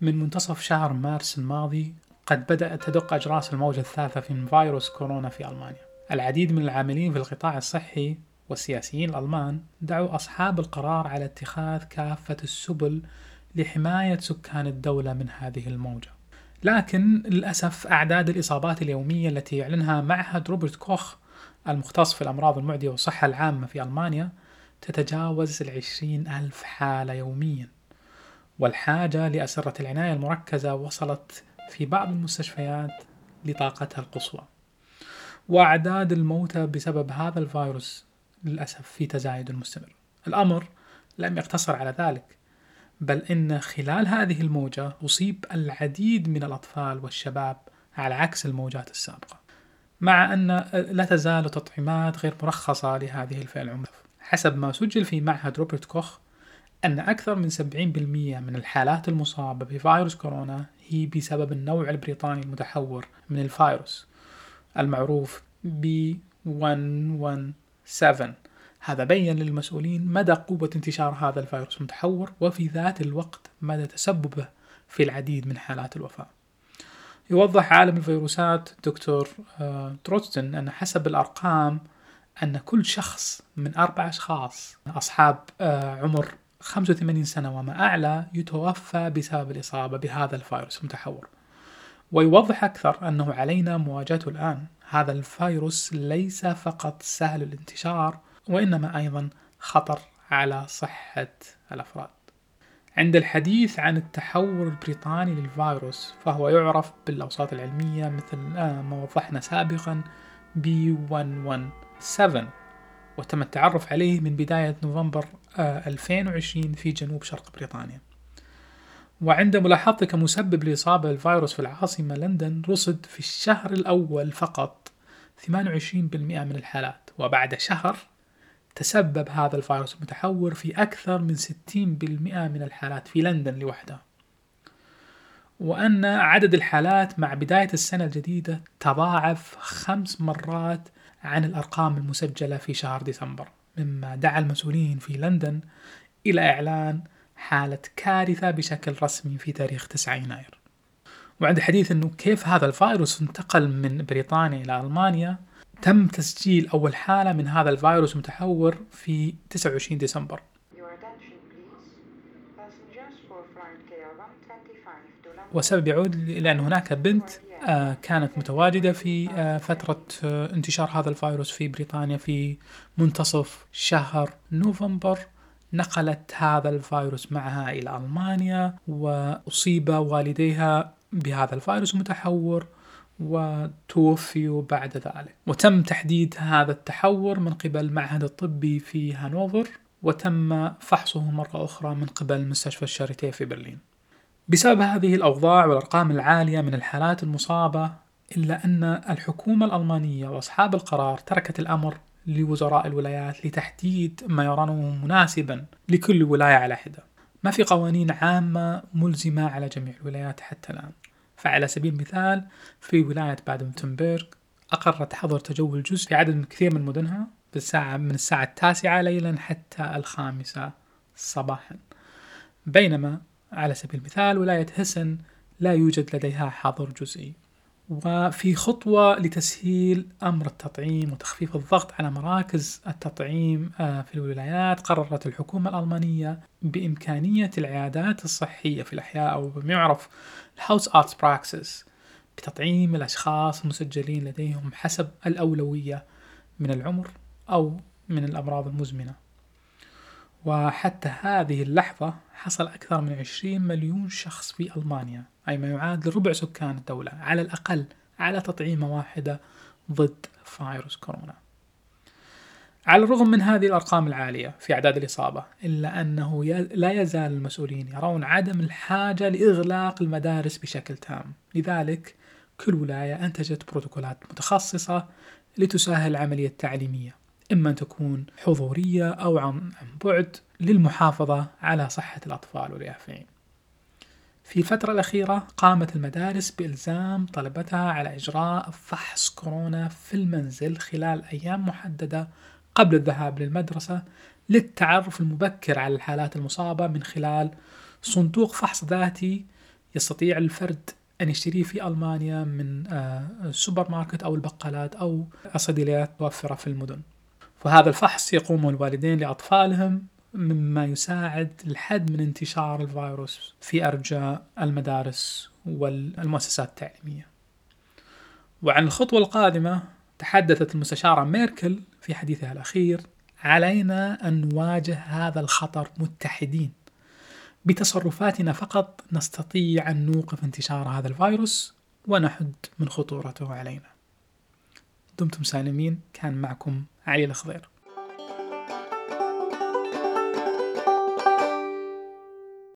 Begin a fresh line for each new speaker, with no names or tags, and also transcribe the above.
من منتصف شهر مارس الماضي قد بدأت تدق أجراس الموجة الثالثة من فيروس كورونا في ألمانيا. العديد من العاملين في القطاع الصحي والسياسيين الألمان دعوا أصحاب القرار على اتخاذ كافة السبل لحماية سكان الدولة من هذه الموجة. لكن للأسف أعداد الإصابات اليومية التي يعلنها معهد روبرت كوخ المختص في الأمراض المعدية والصحة العامة في ألمانيا تتجاوز العشرين ألف حالة يوميا. والحاجة لأسرة العناية المركزة وصلت في بعض المستشفيات لطاقتها القصوى. وأعداد الموتى بسبب هذا الفيروس للأسف في تزايد مستمر. الأمر لم يقتصر على ذلك بل إن خلال هذه الموجة أصيب العديد من الأطفال والشباب على عكس الموجات السابقة مع أن لا تزال تطعيمات غير مرخصة لهذه الفئة العمرية حسب ما سجل في معهد روبرت كوخ أن أكثر من 70% من الحالات المصابة بفيروس كورونا هي بسبب النوع البريطاني المتحور من الفيروس المعروف ب 117 هذا بين للمسؤولين مدى قوة انتشار هذا الفيروس المتحور وفي ذات الوقت مدى تسببه في العديد من حالات الوفاة. يوضح عالم الفيروسات دكتور آه، تروتستن أن حسب الأرقام أن كل شخص من أربع أشخاص أصحاب آه، عمر 85 سنة وما أعلى يتوفى بسبب الإصابة بهذا الفيروس المتحور. ويوضح أكثر أنه علينا مواجهته الآن. هذا الفيروس ليس فقط سهل الانتشار وإنما أيضا خطر على صحة الأفراد. عند الحديث عن التحور البريطاني للفيروس فهو يعرف بالأوساط العلمية مثل ما وضحنا سابقا B117 وتم التعرف عليه من بداية نوفمبر 2020 في جنوب شرق بريطانيا. وعند ملاحظته كمسبب لإصابة الفيروس في العاصمة لندن رصد في الشهر الأول فقط 28% من الحالات. وبعد شهر تسبب هذا الفيروس المتحور في أكثر من 60% من الحالات في لندن لوحدها. وأن عدد الحالات مع بداية السنة الجديدة تضاعف خمس مرات عن الأرقام المسجلة في شهر ديسمبر مما دعا المسؤولين في لندن إلى إعلان حالة كارثة بشكل رسمي في تاريخ 9 يناير. وعند الحديث أنه كيف هذا الفيروس انتقل من بريطانيا إلى ألمانيا تم تسجيل أول حالة من هذا الفيروس المتحور في 29 ديسمبر. وسبب يعود لأن هناك بنت آه، كانت متواجدة في آه، فترة آه، انتشار هذا الفيروس في بريطانيا في منتصف شهر نوفمبر. نقلت هذا الفيروس معها إلى ألمانيا وأصيب والديها بهذا الفيروس المتحور وتوفيوا بعد ذلك. وتم تحديد هذا التحور من قبل المعهد الطبي في هانوفر وتم فحصه مرة أخرى من قبل مستشفى الشاريتيه في برلين. بسبب هذه الأوضاع والأرقام العالية من الحالات المصابة إلا أن الحكومة الألمانية وأصحاب القرار تركت الأمر لوزراء الولايات لتحديد ما يرونه مناسبا لكل ولاية على حدة. ما في قوانين عامة ملزمة على جميع الولايات حتى الآن. فعلى سبيل المثال في ولاية بادن أقرت حظر تجول جزء في عدد كثير من مدنها بالساعة من الساعة التاسعة ليلا حتى الخامسة صباحا. بينما على سبيل المثال ولاية هسن لا يوجد لديها حظر جزئي. وفي خطوة لتسهيل أمر التطعيم وتخفيف الضغط على مراكز التطعيم آه، في الولايات قررت الحكومة الألمانية بإمكانية العيادات الصحية في الأحياء أو بما يعرف ال Hausarztpraxis بتطعيم الأشخاص المسجلين لديهم حسب الأولوية من العمر أو من الأمراض المزمنة. وحتى هذه اللحظة حصل أكثر من 20 مليون شخص في ألمانيا أي ما يعادل ربع سكان الدولة على الأقل على تطعيمة واحدة ضد فيروس كورونا. على الرغم من هذه الأرقام العالية في أعداد الإصابة إلا أنه لا يزال المسؤولين يرون عدم الحاجة لإغلاق المدارس بشكل تام. لذلك كل ولاية أنتجت بروتوكولات متخصصة لتسهل العملية التعليمية. إما أن تكون حضورية أو عن بعد للمحافظة على صحة الأطفال واليافعين في الفترة الأخيرة قامت المدارس بإلزام طلبتها على إجراء فحص كورونا في المنزل خلال أيام محددة قبل الذهاب للمدرسة للتعرف المبكر على الحالات المصابة من خلال صندوق فحص ذاتي يستطيع الفرد أن يشتريه في ألمانيا من آه، السوبر ماركت أو البقالات أو الصيدليات متوفرة في المدن. وهذا الفحص يقوم الوالدين لأطفالهم مما يساعد الحد من انتشار الفيروس في أرجاء المدارس والمؤسسات التعليمية. وعن الخطوة القادمة تحدثت المستشارة ميركل في حديثها الأخير علينا أن نواجه هذا الخطر متحدين. بتصرفاتنا فقط نستطيع أن نوقف انتشار هذا الفيروس ونحد من خطورته علينا. دمتم سالمين كان معكم علي الخضير